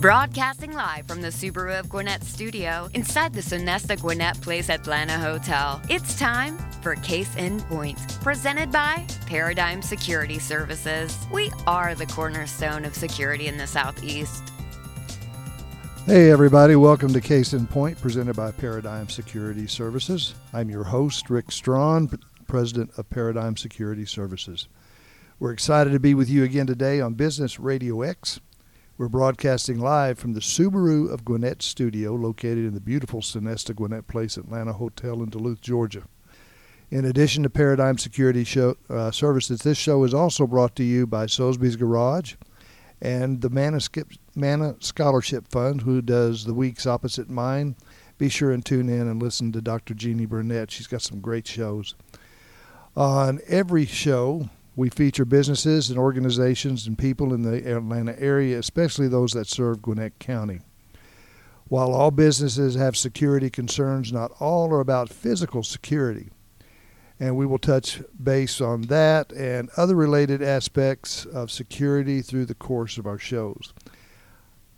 Broadcasting live from the Subaru of Gwinnett studio inside the Sonesta Gwinnett Place Atlanta Hotel. It's time for Case in Point, presented by Paradigm Security Services. We are the cornerstone of security in the Southeast. Hey, everybody, welcome to Case in Point, presented by Paradigm Security Services. I'm your host, Rick Strawn, President of Paradigm Security Services. We're excited to be with you again today on Business Radio X. We're broadcasting live from the Subaru of Gwinnett studio located in the beautiful Sonesta Gwinnett Place Atlanta Hotel in Duluth, Georgia. In addition to Paradigm Security show, uh, Services, this show is also brought to you by Soesby's Garage and the Mana, Skip, Mana Scholarship Fund, who does the weeks opposite mine. Be sure and tune in and listen to Dr. Jeannie Burnett. She's got some great shows. On every show, we feature businesses and organizations and people in the Atlanta area, especially those that serve Gwinnett County. While all businesses have security concerns, not all are about physical security. And we will touch base on that and other related aspects of security through the course of our shows.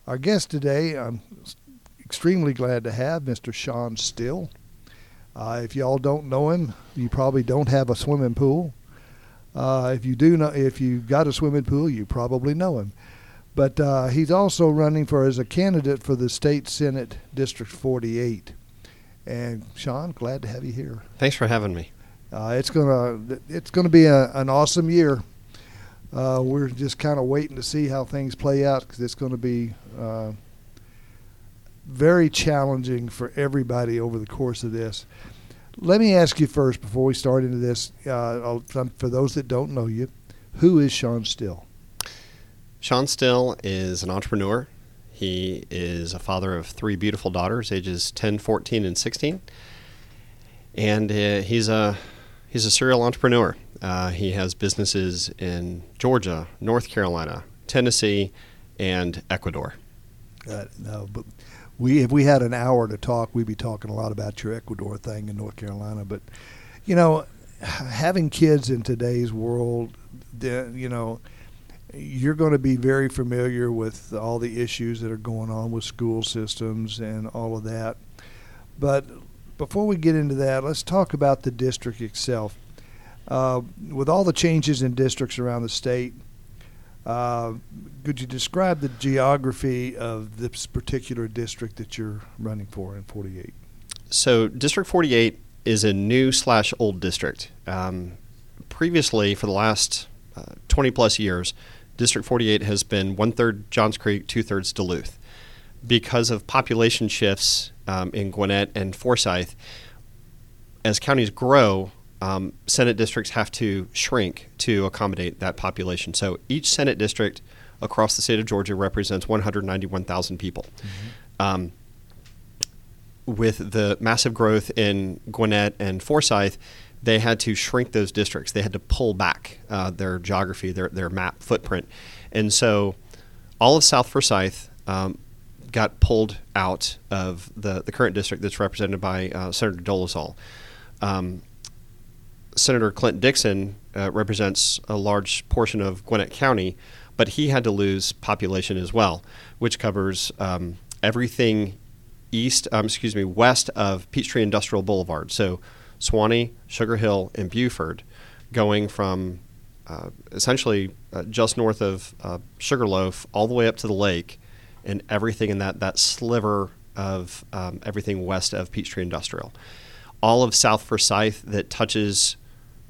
Our guest today, I'm extremely glad to have Mr. Shawn Still. Uh, if y'all don't know him, you probably don't have a swimming pool. Uh, if you do know, if you got a swimming pool, you probably know him. But uh, he's also running for as a candidate for the state senate, District 48. And Shawn, glad to have you here. Thanks for having me. Uh, it's gonna it's gonna be a, an awesome year. Uh, we're just kind of waiting to see how things play out because it's going to be uh, very challenging for everybody over the course of this. Let me ask you first before we start into this. Uh, for those that don't know you, who is Shawn Still? Shawn Still is an entrepreneur. He is a father of three beautiful daughters, ages 10, 14, and 16. And uh, he's a he's a serial entrepreneur. Uh, he has businesses in Georgia, North Carolina, Tennessee, and Ecuador. Uh, no, but we if we had an hour to talk, we'd be talking a lot about your Ecuador thing in North Carolina. But you know, having kids in today's world, you know, you're going to be very familiar with all the issues that are going on with school systems and all of that. But before we get into that, let's talk about the district itself. Uh, with all the changes in districts around the state, uh, could you describe the geography of this particular district that you're running for in 48? So, District 48 is a new slash old district. Um, previously, for the last uh, 20 plus years, District 48 has been one third Johns Creek, two thirds Duluth. Because of population shifts um, in Gwinnett and Forsyth, as counties grow, um, Senate districts have to shrink to accommodate that population. So each Senate district across the state of Georgia represents 191,000 people. Mm-hmm. Um, with the massive growth in Gwinnett and Forsyth, they had to shrink those districts. They had to pull back uh, their geography, their, their map footprint. And so all of South Forsyth um, got pulled out of the, the current district that's represented by uh, Senator Dolezal. Um, Senator Clint Dixon uh, represents a large portion of Gwinnett County, but he had to lose population as well, which covers um, everything east, um, excuse me, west of Peachtree Industrial Boulevard. So Suwanee, Sugar Hill, and Buford, going from uh, essentially uh, just north of uh, Sugarloaf all the way up to the lake, and everything in that that sliver of um, everything west of Peachtree Industrial. All of South Forsyth that touches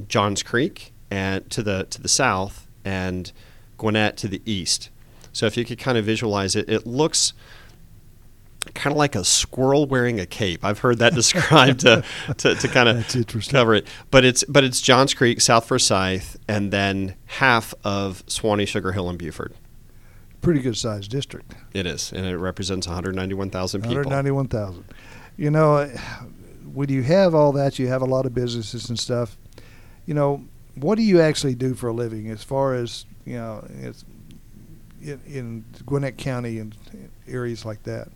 Johns Creek and to the to the south and Gwinnett to the east. So if you could kind of visualize it, it looks kind of like a squirrel wearing a cape. I've heard that described to, to, to kind of cover it. But it's but it's Johns Creek, South Forsyth, and then half of Suwanee, Sugar Hill, and Buford. pretty good sized district. It is, and it represents 191,000 people. 191,000. You know, when you have all that, you have a lot of businesses and stuff. You know, what do you actually do for a living as far as, you know, in, in Gwinnett County and areas like that?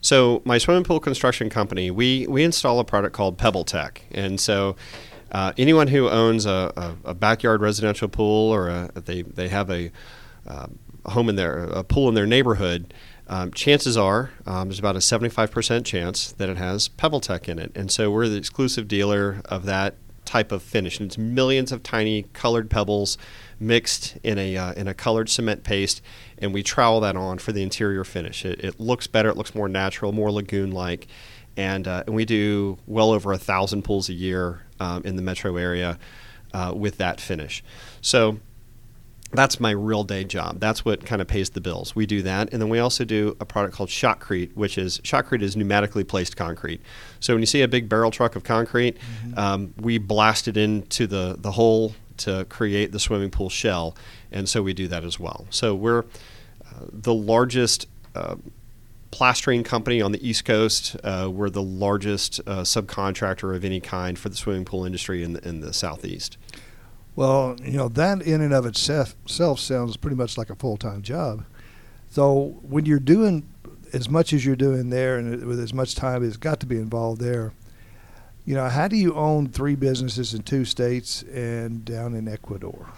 So my swimming pool construction company, we, we install a product called PebbleTec. And so uh, anyone who owns a, a, a, backyard residential pool or a, they, they have a, uh, home in their a pool in their neighborhood, um, chances are um, there's about a 75% chance that it has PebbleTec in it. And so we're the exclusive dealer of that type of finish. And it's millions of tiny colored pebbles mixed in a, uh, in a colored cement paste, and we trowel that on for the interior finish. It, it looks better, it looks more natural, more lagoon like. And, uh, and we do well over a thousand pools a year um, in the metro area uh, with that finish. So that's my real day job. That's what kind of pays the bills. We do that, and then we also do a product called Shotcrete, which is Shotcrete is pneumatically placed concrete. So when you see a big barrel truck of concrete, mm-hmm. um, we blast it into the the hole to create the swimming pool shell, and so we do that as well. So we're uh, the largest. Uh, plastering company on the East Coast. Uh, we're the largest uh, subcontractor of any kind for the swimming pool industry in the, in the Southeast. Well, you know, that in and of itself, sounds pretty much like a full time job. So when you're doing as much as you're doing there and with as much time as got to be involved there, you know, how do you own three businesses in two states and down in Ecuador?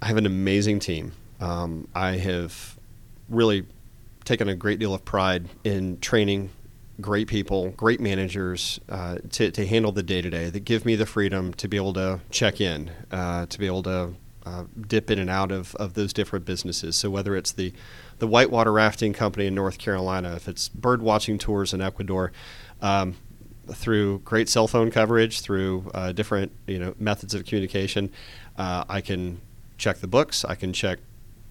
I have an amazing team. Um, I have really taken a great deal of pride in training great people, great managers uh, to, to handle the day to day that give me the freedom to be able to check in, uh, to be able to uh, dip in and out of, of those different businesses. So whether it's the the whitewater rafting company in North Carolina, if it's bird watching tours in Ecuador, um, through great cell phone coverage, through uh, different you know methods of communication, uh, I can check the books, I can check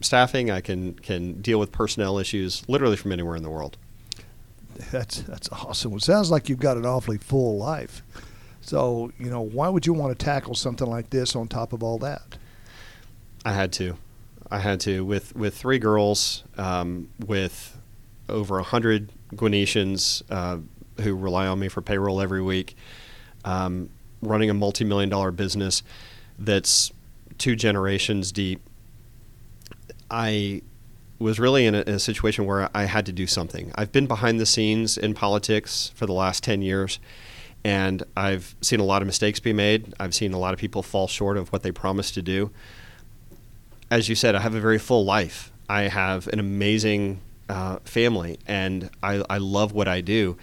staffing, I can can deal with personnel issues literally from anywhere in the world that's that's awesome. It sounds like you've got an awfully full life. So you know, why would you want to tackle something like this on top of all that? I had to, I had to with with three girls, um, with over a hundred Guineans uh, who rely on me for payroll every week, um, running a multi-million dollar business that's two generations deep. I was really in a, in a, situation where I had to do something. I've been behind the scenes in politics for the last 10 years, and I've seen a lot of mistakes be made. I've seen a lot of people fall short of what they promised to do. As you said, I have a very full life. I have an amazing uh, family, and I, I love what I do.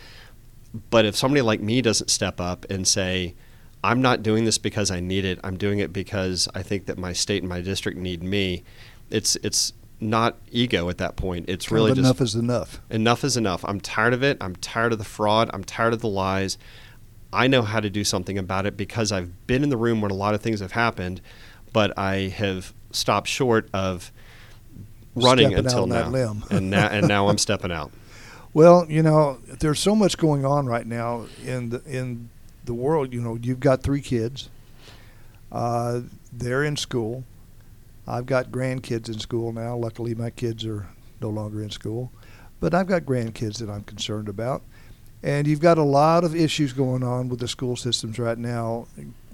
But if somebody like me doesn't step up and say, I'm not doing this because I need it, I'm doing it because I think that my state and my district need me, it's, it's not ego at that point. It's really just enough is enough. Enough is enough. I'm tired of it. I'm tired of the fraud. I'm tired of the lies. I know how to do something about it because I've been in the room when a lot of things have happened, but I have stopped short of running stepping until now. and now and now I'm stepping out. Well, you know, there's so much going on right now in the in the world. You know, you've got three kids. Uh, they're in school. I've got grandkids in school now. Luckily, my kids are no longer in school, but I've got grandkids that I'm concerned about. And you've got a lot of issues going on with the school systems right now.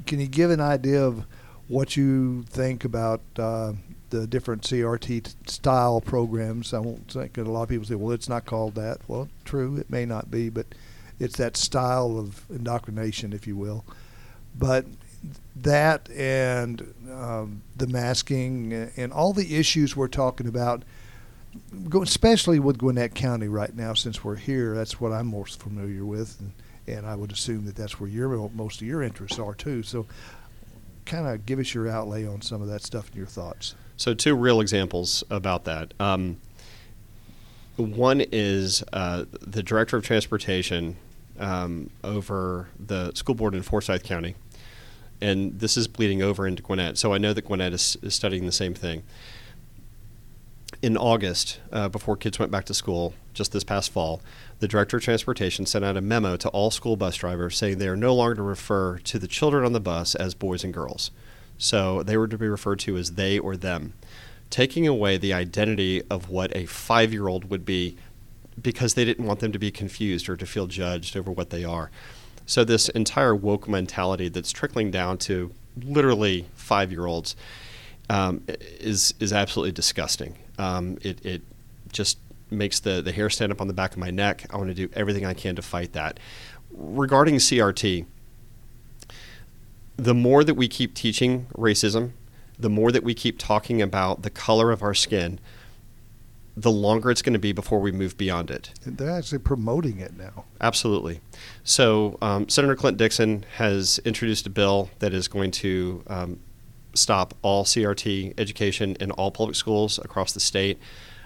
Can you give an idea of what you think about uh, the different CRT style programs? I won't think a lot of people say, well, it's not called that. Well, true, it may not be, but it's that style of indoctrination, if you will. But that and um, the masking and all the issues we're talking about, especially with Gwinnett County right now, since we're here, that's what I'm most familiar with, and, and I would assume that that's where your most of your interests are too. So, kind of give us your outlay on some of that stuff and your thoughts. So, two real examples about that. Um, one is uh, the director of transportation um, over the school board in Forsyth County and this is bleeding over into Gwinnett. So I know that Gwinnett is, is studying the same thing. In August, uh, before kids went back to school, just this past fall, the director of transportation sent out a memo to all school bus drivers saying they are no longer to refer to the children on the bus as boys and girls. So they were to be referred to as they or them taking away the identity of what a five year old would be because they didn't want them to be confused or to feel judged over what they are. So, this entire woke mentality that's trickling down to literally five year olds um, is, is absolutely disgusting. Um, it, it just makes the, the hair stand up on the back of my neck. I want to do everything I can to fight that. Regarding CRT, the more that we keep teaching racism, the more that we keep talking about the color of our skin, the longer it's going to be before we move beyond it. They're actually promoting it now. Absolutely. So, um, Senator Clint Dixon has introduced a bill that is going to um, stop all CRT education in all public schools across the state.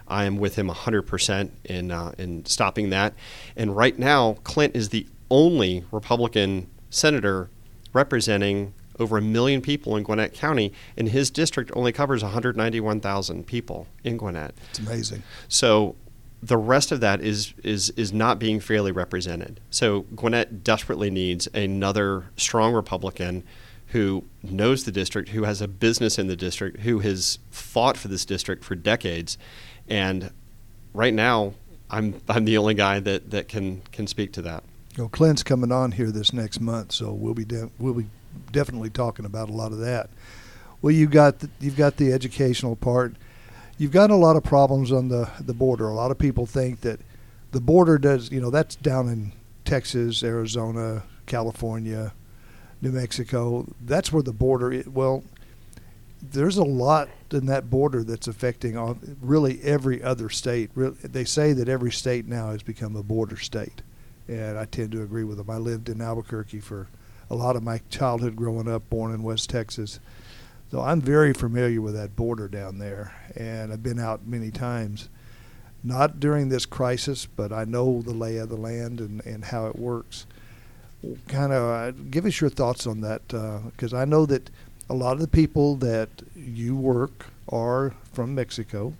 I am with him 100% in, uh, in stopping that. And right now, Clint is the only Republican senator representing over a million people in Gwinnett County, and his district only covers 191,000 people in Gwinnett. It's amazing. So the rest of that is is is not being fairly represented. So Gwinnett desperately needs another strong Republican who knows the district, who has a business in the district, who has fought for this district for decades, and right now I'm I'm the only guy that, that can can speak to that. Well, Clint's coming on here this next month, so we'll be we'll be definitely talking about a lot of that. Well, you've got the, you've got the educational part. You've got a lot of problems on the the border. A lot of people think that the border does, you know, that's down in Texas, Arizona, California, New Mexico. That's where the border. Is. Well, there's a lot in that border that's affecting on really every other state. They say that every state now has become a border state, and I tend to agree with them. I lived in Albuquerque for a lot of my childhood growing up, born in West Texas. So I'm very familiar with that border down there, and I've been out many times. Not during this crisis, but I know the lay of the land and, and how it works. Kind of uh, give us your thoughts on that, because uh, I know that a lot of the people that you work are from Mexico.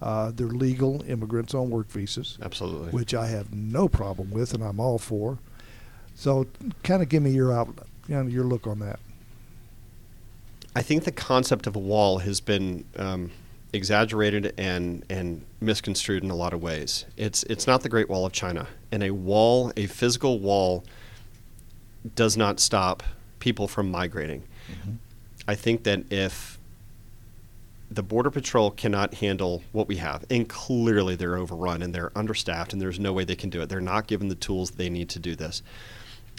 Uh, they're legal immigrants on work visas. Absolutely. Which I have no problem with, and I'm all for. So, kind of give me your out, you know, your look on that. I think the concept of a wall has been um, exaggerated and and misconstrued in a lot of ways. It's it's not the Great Wall of China, and a wall, a physical wall, does not stop people from migrating. Mm-hmm. I think that if the Border Patrol cannot handle what we have, and clearly they're overrun and they're understaffed, and there's no way they can do it. They're not given the tools they need to do this.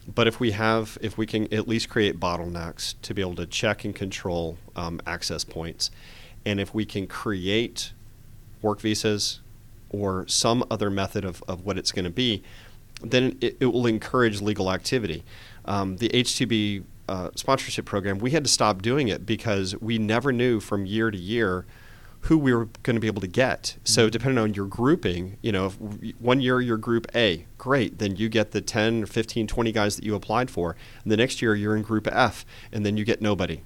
But if we have, if we can at least create bottlenecks to be able to check and control um, access points, and if we can create work visas or some other method of, of what it's going to be, then it, it, will encourage legal activity. Um, the H2B uh, sponsorship program, we had to stop doing it because we never knew from year to year who we were going to be able to get. So mm-hmm. depending on your grouping, you know, if one year you're group A, great, then you get the 10 or 15, 20 guys that you applied for. And the next year you're in group F and then you get nobody.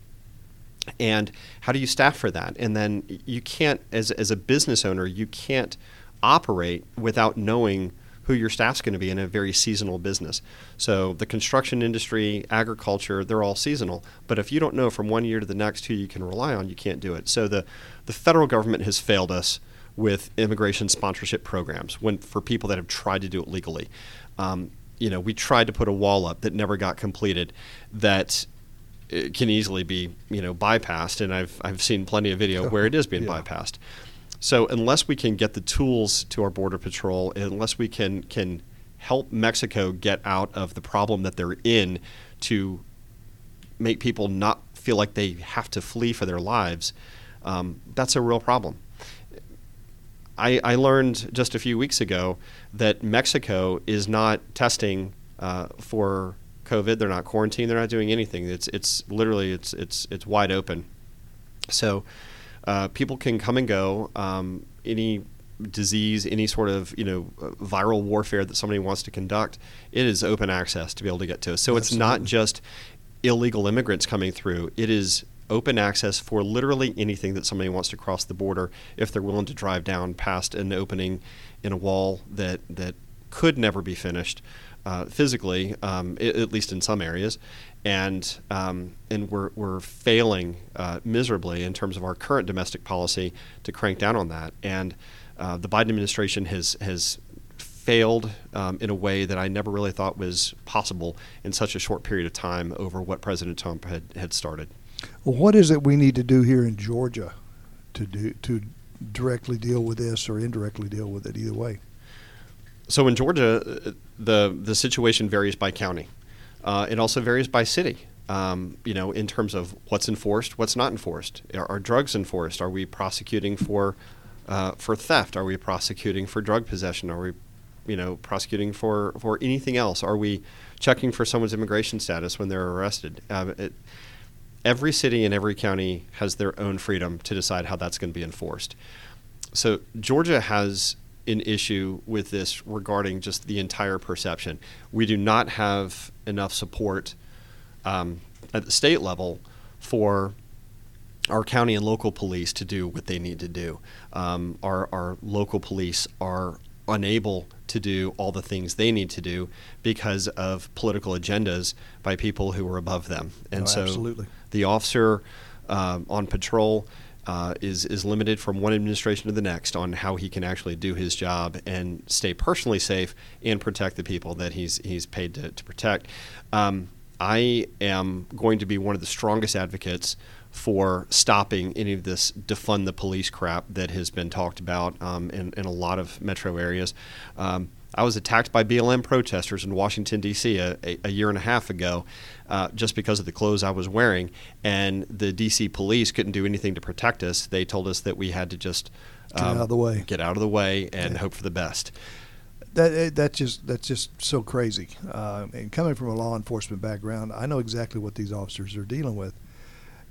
And how do you staff for that? And then you can't as as a business owner, you can't operate without knowing who your staff's going to be in a very seasonal business. So the construction industry, agriculture, they're all seasonal. But if you don't know from one year to the next who you can rely on, you can't do it. So the, the federal government has failed us with immigration sponsorship programs when for people that have tried to do it legally. Um, you know, we tried to put a wall up that never got completed that can easily be, you know, bypassed. And I've, I've seen plenty of video where it is being yeah. bypassed. So unless we can get the tools to our border patrol, unless we can can help Mexico get out of the problem that they're in to make people not feel like they have to flee for their lives, um, that's a real problem. I, I, learned just a few weeks ago that Mexico is not testing uh, for COVID. They're not quarantined. They're not doing anything. It's it's literally it's it's it's wide open. So uh, people can come and go. Um, any disease, any sort of you know viral warfare that somebody wants to conduct, it is open access to be able to get to. So Absolutely. it's not just illegal immigrants coming through. It is open access for literally anything that somebody wants to cross the border if they're willing to drive down past an opening in a wall that that could never be finished uh, physically, um, I- at least in some areas, and um, and we're we're failing uh, miserably in terms of our current domestic policy to crank down on that. And uh, the Biden administration has has failed um, in a way that I never really thought was possible in such a short period of time over what President Trump had, had started. Well, what is it we need to do here in Georgia to do to directly deal with this or indirectly deal with it either way? So in Georgia, uh, the the situation varies by county. Uh, it also varies by city. Um, you know, in terms of what's enforced, what's not enforced. Are, are drugs enforced? Are we prosecuting for uh, for theft? Are we prosecuting for drug possession? Are we, you know, prosecuting for for anything else? Are we checking for someone's immigration status when they're arrested? Uh, it, every city and every county has their own freedom to decide how that's going to be enforced. So Georgia has an issue with this regarding just the entire perception. We do not have enough support um, at the state level for our county and local police to do what they need to do. Um, our, our local police are unable to do all the things they need to do because of political agendas by people who are above them. And Oh, so absolutely. the officer um, on patrol uh, is is limited from one administration to the next on how he can actually do his job and stay personally safe and protect the people that he's he's paid to, to protect. Um, I am going to be one of the strongest advocates for stopping any of this defund the police crap that has been talked about um, in, in a lot of metro areas. Um, I was attacked by BLM protesters in Washington, D.C. A, a, year and a half ago uh, just because of the clothes I was wearing. And the D.C. police couldn't do anything to protect us. They told us that we had to just Get out of the way. Get out of the way and Yeah. hope for the best. That eh, that just that's just so crazy. Uh, and coming from a law enforcement background, I know exactly what these officers are dealing with.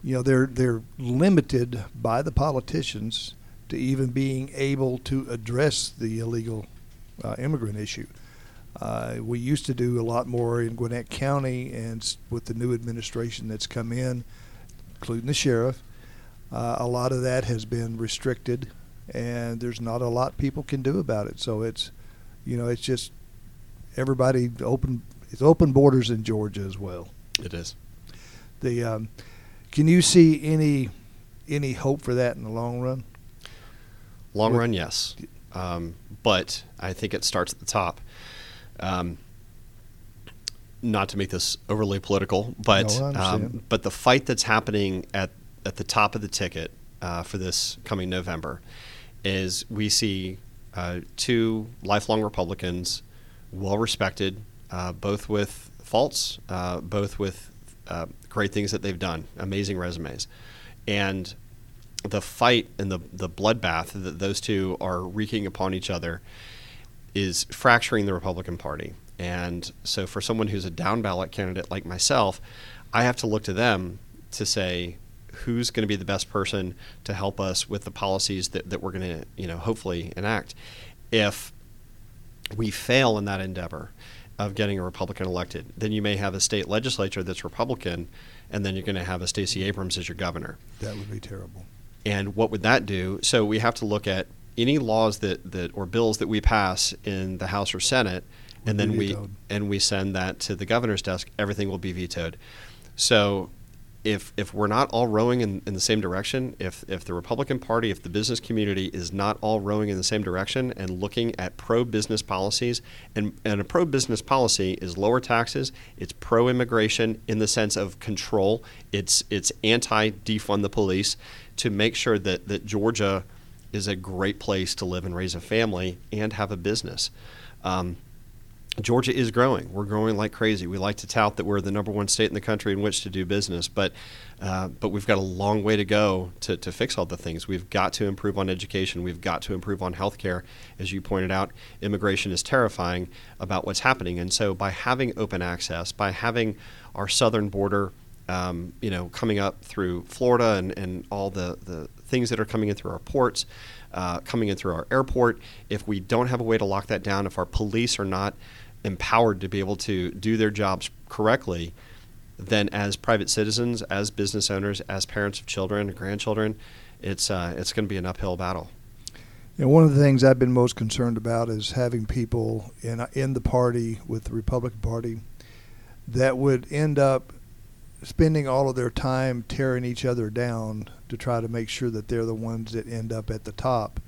You know, they're they're limited by the politicians to even being able to address the illegal uh, immigrant issue. Uh, we used to do a lot more in Gwinnett County, and with the new administration that's come in, including the sheriff, uh, a lot of that has been restricted, and there's not a lot people can do about it. So it's, you know, it's just everybody open. It's open borders in Georgia as well. It is. The um, can you see any any hope for that in the long run? Long What- run, yes. Um, but I think it starts at the top. Um, not to make this overly political, but No, um, but the fight that's happening at at the top of the ticket uh, for this coming November is we see uh, two lifelong Republicans, well respected, uh, both with faults, uh, both with uh, great things that they've done, amazing resumes, and the fight and the the bloodbath that those two are wreaking upon each other is fracturing the Republican Party. And so, for someone who's a down ballot candidate like myself, I have to look to them to say who's going to be the best person to help us with the policies that, that we're going to, you know, hopefully enact. If we fail in that endeavor of getting a Republican elected, then you may have a state legislature that's Republican, and then you're going to have a Stacey Abrams as your governor. That would be terrible. And what would that do? So we have to look at any laws that, that or bills that we pass in the House or Senate, and Would then we vetoed. and we send that to the governor's desk. Everything will be vetoed. So if if we're not all rowing in, in the same direction, if if the Republican Party, if the business community is not all rowing in the same direction and looking at pro business policies, and, and a pro business policy is lower taxes, it's pro immigration in the sense of control, it's it's anti defund the police to make sure that, that Georgia is a great place to live and raise a family and have a business. Um, Georgia is growing. We're growing like crazy. We like to tout that we're the number one state in the country in which to do business, but uh, but we've got a long way to go to, to fix all the things. We've got to improve on education. We've got to improve on healthcare. As you pointed out, immigration is terrifying about what's happening, and so by having open access, by having our southern border, um, you know, coming up through Florida and, and all the, the things that are coming in through our ports, uh, coming in through our airport, if we don't have a way to lock that down, if our police are not empowered to be able to do their jobs correctly, then as private citizens, as business owners, as parents of children, and grandchildren, it's uh, it's going to be an uphill battle. You know, one of the things I've been most concerned about is having people in in the party with the Republican Party that would end up spending all of their time tearing each other down to try to make sure that they're the ones that end up at the top.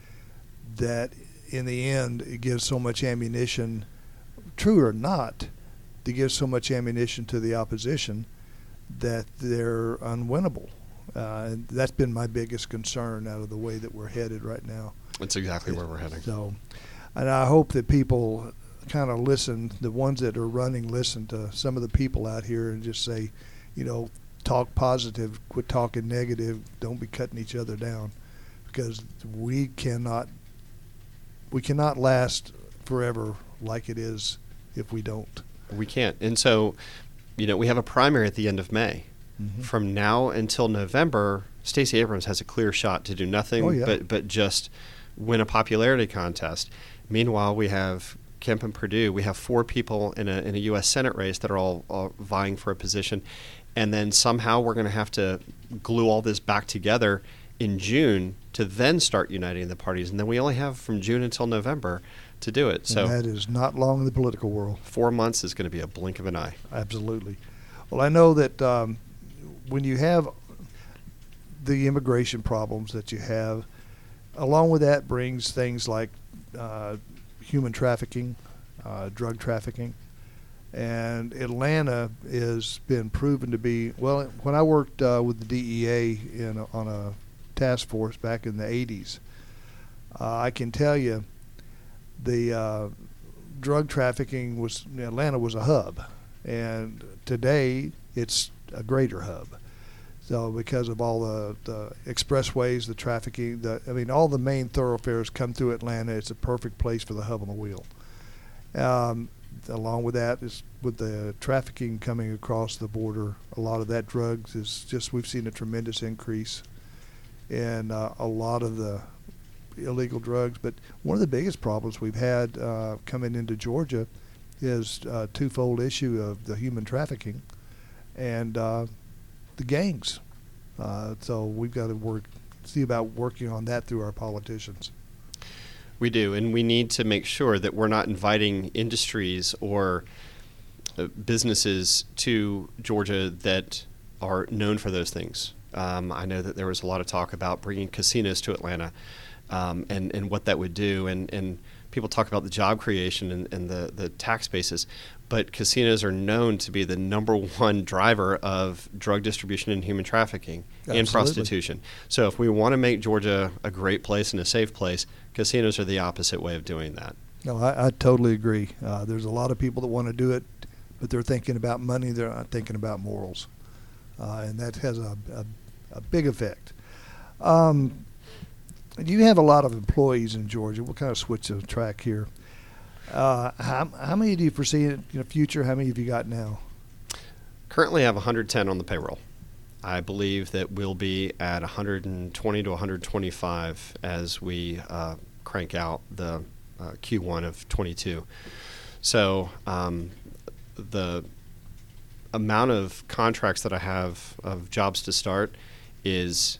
That in the end, it gives so much ammunition, true or not, to give so much ammunition to the opposition that they're unwinnable. Uh, and that's been my biggest concern out of the way that we're headed right now. That's exactly where we're heading. So, and I hope that people kind of listen, the ones that are running, listen to some of the people out here and just say, you know, talk positive, quit talking negative, don't be cutting each other down, because we cannot, we cannot last forever like it is if we don't. We can't. And so, you know, we have a primary at the end of May. Mm-hmm. From now until November, Stacey Abrams has a clear shot to do nothing oh, yeah. but but just win a popularity contest. Meanwhile, we have Kemp and Perdue, We have four people in a in a U.S. Senate race that are all, all vying for a position, and then somehow we're going to have to glue all this back together in June to then start uniting the parties, and then we only have from June until November to do it. So and that is not long in the political world. Four months is going to be a blink of an eye. Absolutely. Well, I know that um, when you have the immigration problems that you have, along with that brings things like uh, human trafficking, uh, drug trafficking, and Atlanta has been proven to be well. When I worked uh, with the DEA in a, on a task force back in the 80s, uh, I can tell you the uh, drug trafficking was Atlanta was a hub, and today it's a greater hub. So because of all the, the expressways, the trafficking, the I mean all the main thoroughfares come through Atlanta. It's a perfect place for the hub on the wheel. Um, along with that is with the trafficking coming across the border. A lot of that drugs is just we've seen a tremendous increase in uh, a lot of the illegal drugs. But one of the biggest problems we've had uh, coming into Georgia is a twofold issue of the human trafficking and uh, the gangs. Uh, so we've got to work, see about working on that through our politicians. We do, and we need to make sure that we're not inviting industries or uh, businesses to Georgia that are known for those things. Um, I know that there was a lot of talk about bringing casinos to Atlanta um, and, and what that would do. And, and people talk about the job creation and, and the, the tax bases, but casinos are known to be the number one driver of drug distribution and human trafficking Absolutely. and prostitution. So if we want to make Georgia a great place and a safe place, casinos are the opposite way of doing that. No, I, I totally agree. Uh, there's a lot of people that want to do it, but they're thinking about money. They're not thinking about morals, uh, and that has a, a, a big effect. Um, you have a lot of employees in Georgia. We'll kind of switch the track here. Uh, how, how many do you foresee in the future? How many have you got now? Currently, I have 110 on the payroll. I believe that we'll be at 120 to 125 as we uh, crank out the uh, Q1 of 22. So um, the amount of contracts that I have of jobs to start is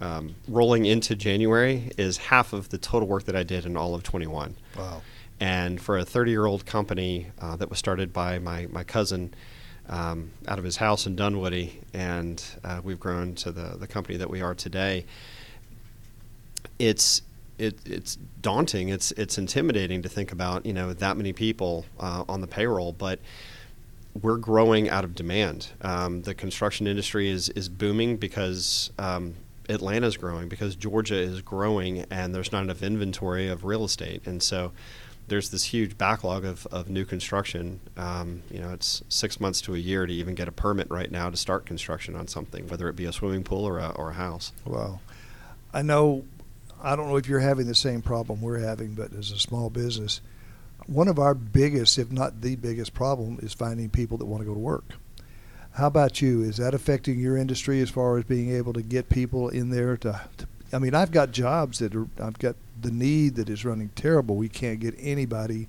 um, rolling into January is half of the total work that I did in all of 21. Wow. And for a 30 year old company uh, that was started by my, my cousin um, out of his house in Dunwoody, and uh, we've grown to the, the company that we are today, it's it, it's daunting. It's it's intimidating to think about you know that many people uh, on the payroll, but we're growing out of demand. Um, the construction industry is is booming because um, Atlanta's growing, because Georgia is growing, and there's not enough inventory of real estate, and so there's this huge backlog of, of new construction. Um, you know, it's six months to a year to even get a permit right now to start construction on something, whether it be a swimming pool or a, or a house. Wow. I know, I don't know if you're having the same problem we're having, but as a small business, one of our biggest, if not the biggest problem, is finding people that want to go to work. How about you? Is that affecting your industry as far as being able to get people in there to, to I mean, I've got jobs that are, I've got the need that is running terrible. We can't get anybody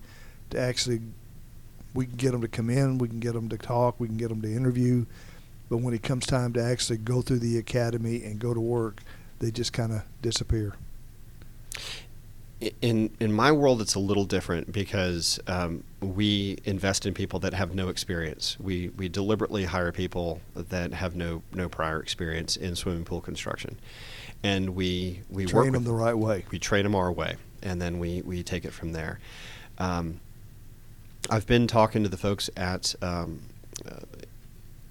to actually, we can get them to come in, we can get them to talk, we can get them to interview. But when it comes time to actually go through the academy and go to work, they just kind of disappear. in in my world, it's a little different because um, we invest in people that have no experience. We we deliberately hire people that have no no prior experience in swimming pool construction, and we we Train work them with, the right way. we train them our way, and then we we take it from there. Um, I've been talking to the folks at um, uh,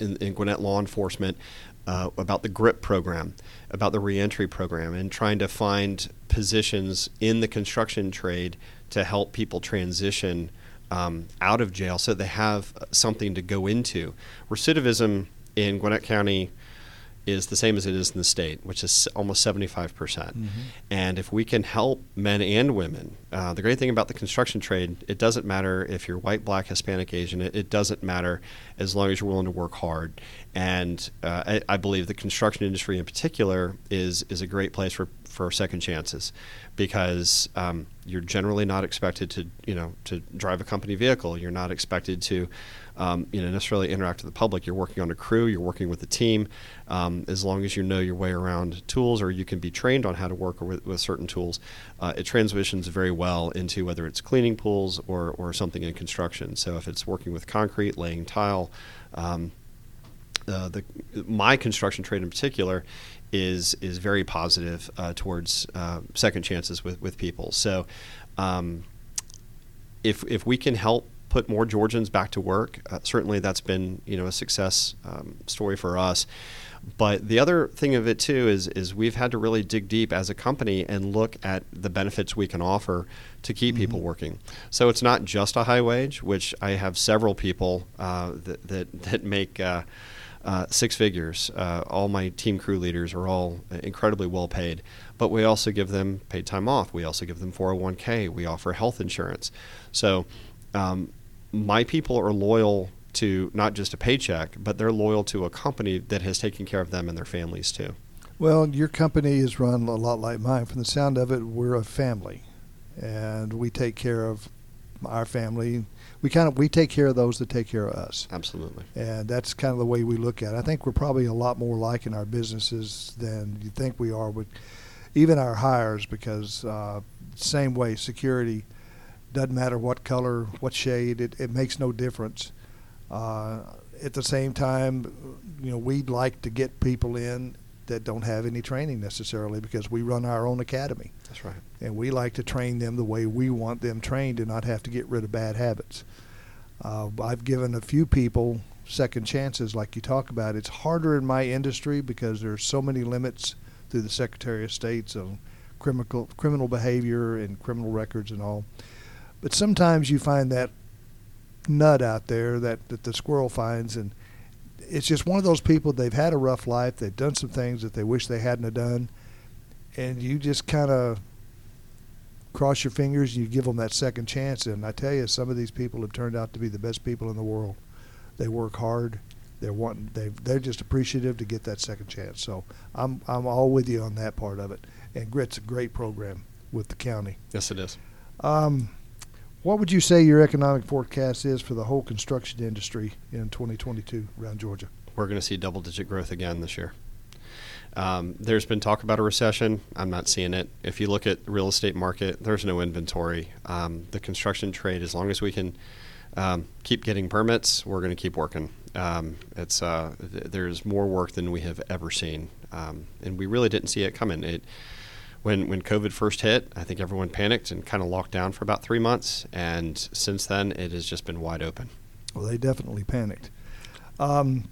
in, in Gwinnett law enforcement uh, about the GRIP program, about the reentry program, and trying to find positions in the construction trade to help people transition um, out of jail so they have something to go into. Recidivism in Gwinnett County is the same as it is in the state, which is almost 75%. percent And if we can help men and women, uh, the great thing about the construction trade, it doesn't matter if you're white, black, Hispanic, Asian, it, it doesn't matter as long as you're willing to work hard. And uh, I, I believe the construction industry in particular is, is a great place for, for second chances because um, you're generally not expected to, you know, to drive a company vehicle. You're not expected to um, you know, necessarily interact with the public. You're working on a crew, you're working with a team. Um, as long as you know your way around tools, or you can be trained on how to work with, with certain tools, uh, it transitions very well into whether it's cleaning pools or, or something in construction. So if it's working with concrete, laying tile, um, uh, the my construction trade in particular is is very positive uh, towards uh, second chances with, with people. So um, if if we can help put more Georgians back to work, uh, certainly that's been you know a success um, story for us. But the other thing of it too is is we've had to really dig deep as a company and look at the benefits we can offer to keep people working. So it's not just a high wage, which I have several people uh, that, that that make. Uh, uh, six figures. Uh, all my team crew leaders are all incredibly well paid, but we also give them paid time off. We also give them 401k. We offer health insurance. So um, my people are loyal to not just a paycheck, but they're loyal to a company that has taken care of them and their families too. Well, your company is run a lot like mine. From the sound of it, we're a family, and we take care of our family. We kind of we take care of those that take care of us, Absolutely. and that's kind of the way we look at it. I think we're probably a lot more like in our businesses than you think we are with even our hires, because uh, same way security doesn't matter what color, what shade, it, it makes no difference. Uh, at the same time, you know, we'd like to get people in that don't have any training necessarily because we run our own academy That's right. and we like to train them the way we want them trained and not have to get rid of bad habits. Uh, I've given a few people second chances, like you talk about. It's harder in my industry because there's so many limits through the Secretary of State's of criminal criminal behavior and criminal records and all. But sometimes you find that nut out there that, that the squirrel finds, and it's just one of those people. They've had a rough life. They've done some things that they wish they hadn't have done, and you just kind of cross your fingers. and You give them that second chance, and I tell you, some of these people have turned out to be the best people in the world. They work hard. They're wanting. They they're just appreciative to get that second chance. So I'm I'm all with you on that part of it. And GRIP's a great program with the county. Yes, it is. Um, what would you say your economic forecast is for the whole construction industry in 2022 around Georgia? We're going to see double digit growth again this year. Um, there's been talk about a recession. I'm not seeing it. If you look at the real estate market, there's no inventory. Um, the construction trade, as long as we can um, keep getting permits, we're going to keep working. Um, it's uh, th- there's more work than we have ever seen, um, and we really didn't see it coming. It when when COVID first hit, I think everyone panicked and kind of locked down for about three months, and since then it has just been wide open. Well, they definitely panicked. Um,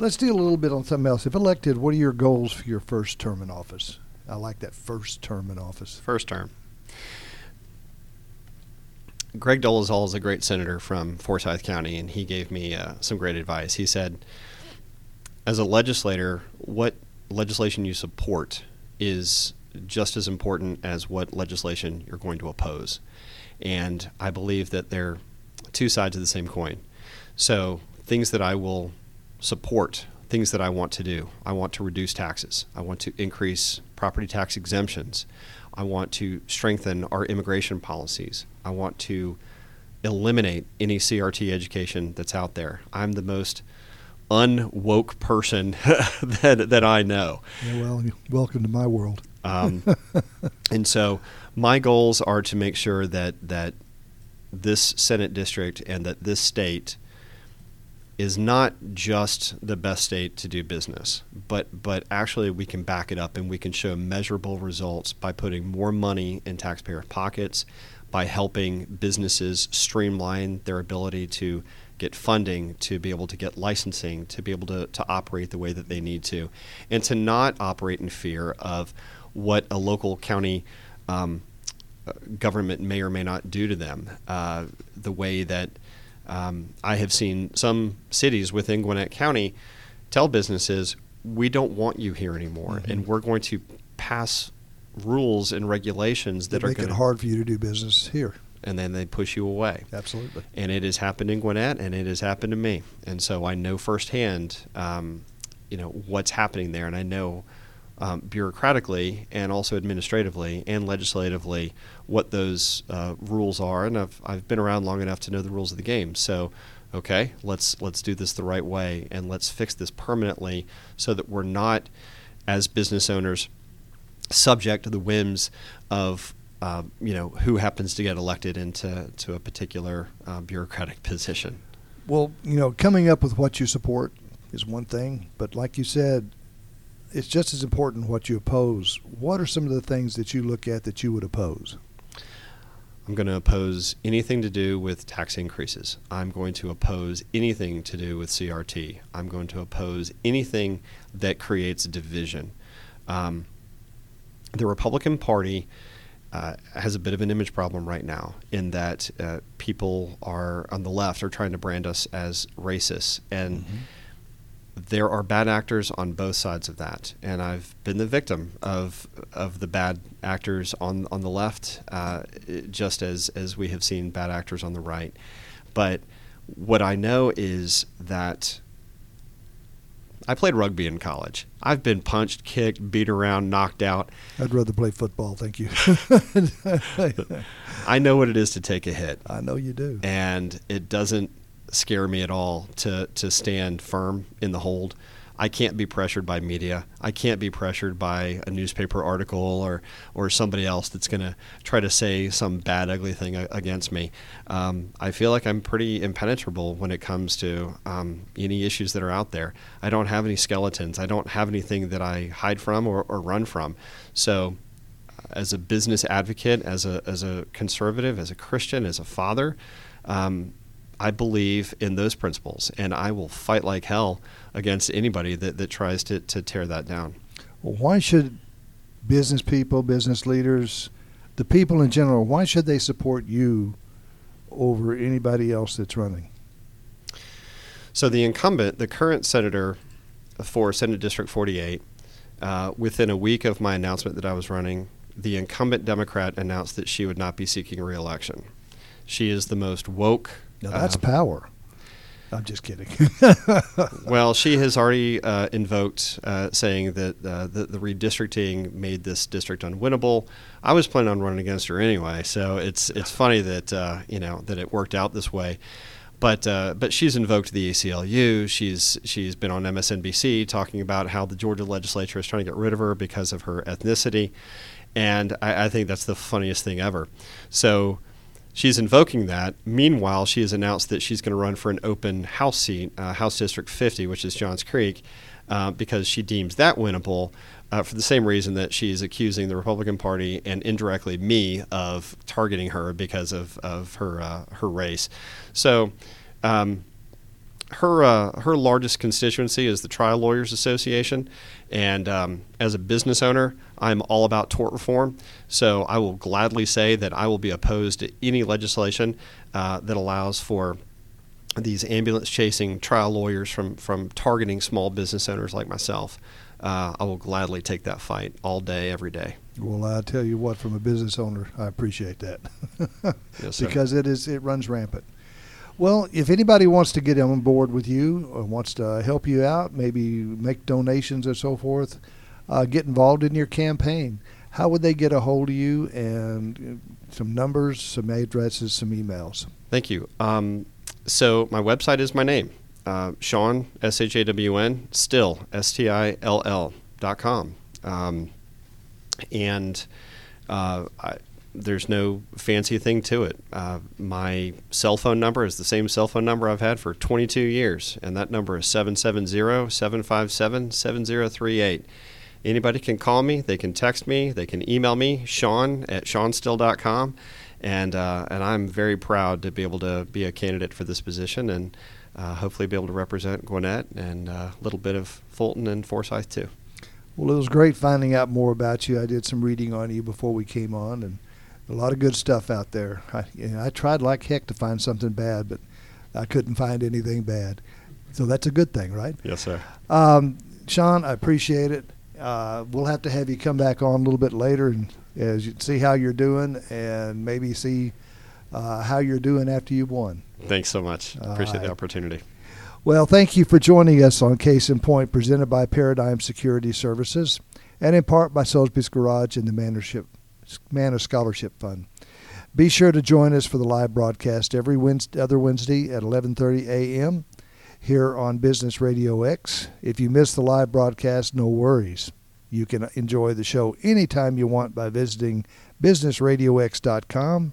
let's deal a little bit on something else. If elected, what are your goals for your first term in office? I like that first term in office. First term. Greg Dolezal is a great senator from Forsyth County, and he gave me uh, some great advice. He said, as a legislator, what legislation you support is just as important as what legislation you're going to oppose. And I believe that they're two sides of the same coin. So, things that I will support, things that I want to do. I want to reduce taxes. I want to increase property tax exemptions. I want to strengthen our immigration policies. I want to eliminate any CRT education that's out there. I'm the most unwoke person that, that I know. Yeah, well, welcome to my world. Um, and so my goals are to make sure that that this Senate district and that this state is not just the best state to do business, but but actually we can back it up and we can show measurable results by putting more money in taxpayer pockets, by helping businesses streamline their ability to get funding, to be able to get licensing, to be able to, to operate the way that they need to, and to not operate in fear of what a local county um, government may or may not do to them. Uh, the way that um, I have seen some cities within Gwinnett County tell businesses, we don't want you here anymore, Mhm. and we're going to pass rules and regulations that are make going it to, hard for you to do business here. and then they push you away. Absolutely. And it has happened in Gwinnett, and it has happened to me, and so I know firsthand, um, you know, what's happening there, and I know um, bureaucratically and also administratively and legislatively what those uh, rules are, and I've I've been around long enough to know the rules of the game. So, okay, let's let's do this the right way, and let's fix this permanently, so that we're not, as business owners, subject to the whims of uh, you know who happens to get elected into to a particular uh, bureaucratic position. Well, you know, coming up with what you support is one thing, but like you said, it's just as important what you oppose. What are some of the things that you look at that you would oppose? I'm going to oppose anything to do with tax increases. I'm going to oppose anything to do with CRT. I'm going to oppose anything that creates division. Um, the Republican Party uh, has a bit of an image problem right now in that uh, people are on the left are trying to brand us as racists and there are bad actors on both sides of that, and I've been the victim of of the bad actors on on the left, uh, just as as we have seen bad actors on the right. But what I know is that I played rugby in college. I've been punched, kicked, beat around, knocked out. I'd rather play football, thank you. I know what it is to take a hit, I know you do. and it doesn't scare me at all to to stand firm in the hold. I can't be pressured by media. I can't be pressured by a newspaper article or or somebody else that's going to try to say some bad, ugly thing against me. Um, I feel like I'm pretty impenetrable when it comes to um, any issues that are out there. I don't have any skeletons. I don't have anything that I hide from or, or run from. So as a business advocate, as a as a conservative, as a Christian, as a father, um, I believe in those principles, and I will fight like hell against anybody that, that tries to, to tear that down. Well, why should business people, business leaders, the people in general, why should they support you over anybody else that's running? So the incumbent, the current senator for Senate District 48, uh, within a week of my announcement that I was running, the incumbent Democrat announced that she would not be seeking reelection. She is the most woke. Now that's power. I'm just kidding. well, she has already uh, invoked uh, saying that uh, the, the redistricting made this district unwinnable. I was planning on running against her anyway, so it's it's funny that uh, you know that it worked out this way. But uh, but she's invoked the ACLU. She's she's been on MSNBC talking about how the Georgia legislature is trying to get rid of her because of her ethnicity, and I, I think that's the funniest thing ever. So she's invoking that. Meanwhile, she has announced that she's going to run for an open House seat, uh, House District 50, which is Johns Creek, uh, because she deems that winnable uh, for the same reason that she's accusing the Republican Party and indirectly me of targeting her because of, of her, uh, her race. So, um, her uh, her largest constituency is the Trial Lawyers Association, and um, as a business owner, I'm all about tort reform. So I will gladly say that I will be opposed to any legislation uh, that allows for these ambulance chasing trial lawyers from from targeting small business owners like myself. Uh, I will gladly take that fight all day, every day. well, I tell you what, from a business owner, I appreciate that Yes, because it is it runs rampant. Well, if anybody wants to get on board with you or wants to help you out, maybe make donations or so forth, uh, get involved in your campaign, how would they get a hold of you and uh, some numbers, some addresses, some emails? Thank you. Um, so my website is my name, uh, Shawn S H A W N Still S T I L L dot com. Um, and uh, I, there's no fancy thing to it. Uh, my cell phone number is the same cell phone number I've had for 22 years, and that number is 770 757 7038. Anybody can call me, they can text me, they can email me, Shawn at ShawnStill.com. And, uh, and I'm very proud to be able to be a candidate for this position and uh, hopefully be able to represent Gwinnett and uh, a little bit of Fulton and Forsyth too. Well, it was great finding out more about you. I did some reading on you before we came on, and a lot of good stuff out there. I, you know, I tried like heck to find something bad, but I couldn't find anything bad. So that's a good thing, right? Yes, sir. Um, Shawn, I appreciate it. Uh, we'll have to have you come back on a little bit later and as you see how you're doing and maybe see uh, how you're doing after you've won. Thanks so much. All Appreciate right. the opportunity. Well, thank you for joining us on Case in Point, presented by Paradigm Security Services, and in part by Salisbury's Garage and the Mannership, Manor Scholarship Fund. Be sure to join us for the live broadcast every Wednesday, other Wednesday at 11:30 a.m. here on Business Radio X. If you miss the live broadcast, no worries. You can enjoy the show anytime you want by visiting businessradiox.com,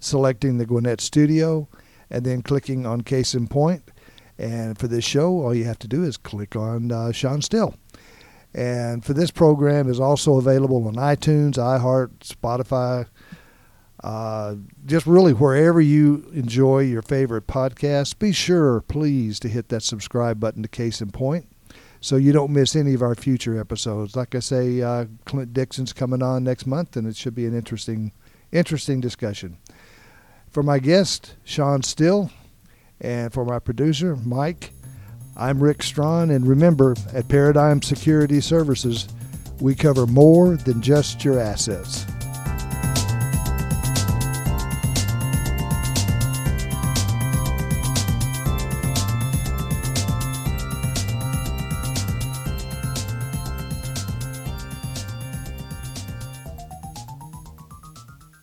selecting the Gwinnett Studio, and then clicking on Case in Point. And for this show, all you have to do is click on uh, Shawn Still. And for this program is also available on iTunes, iHeart, Spotify, uh, just really wherever you enjoy your favorite podcast, Be sure, please, to hit that subscribe button to Case in Point so you don't miss any of our future episodes. Like I say, uh, Clint Dixon's coming on next month, and it should be an interesting, interesting discussion. For my guest, Shawn Still, and for my producer, Mike, I'm Rick Strawn. And remember, at Paradigm Security Services, we cover more than just your assets.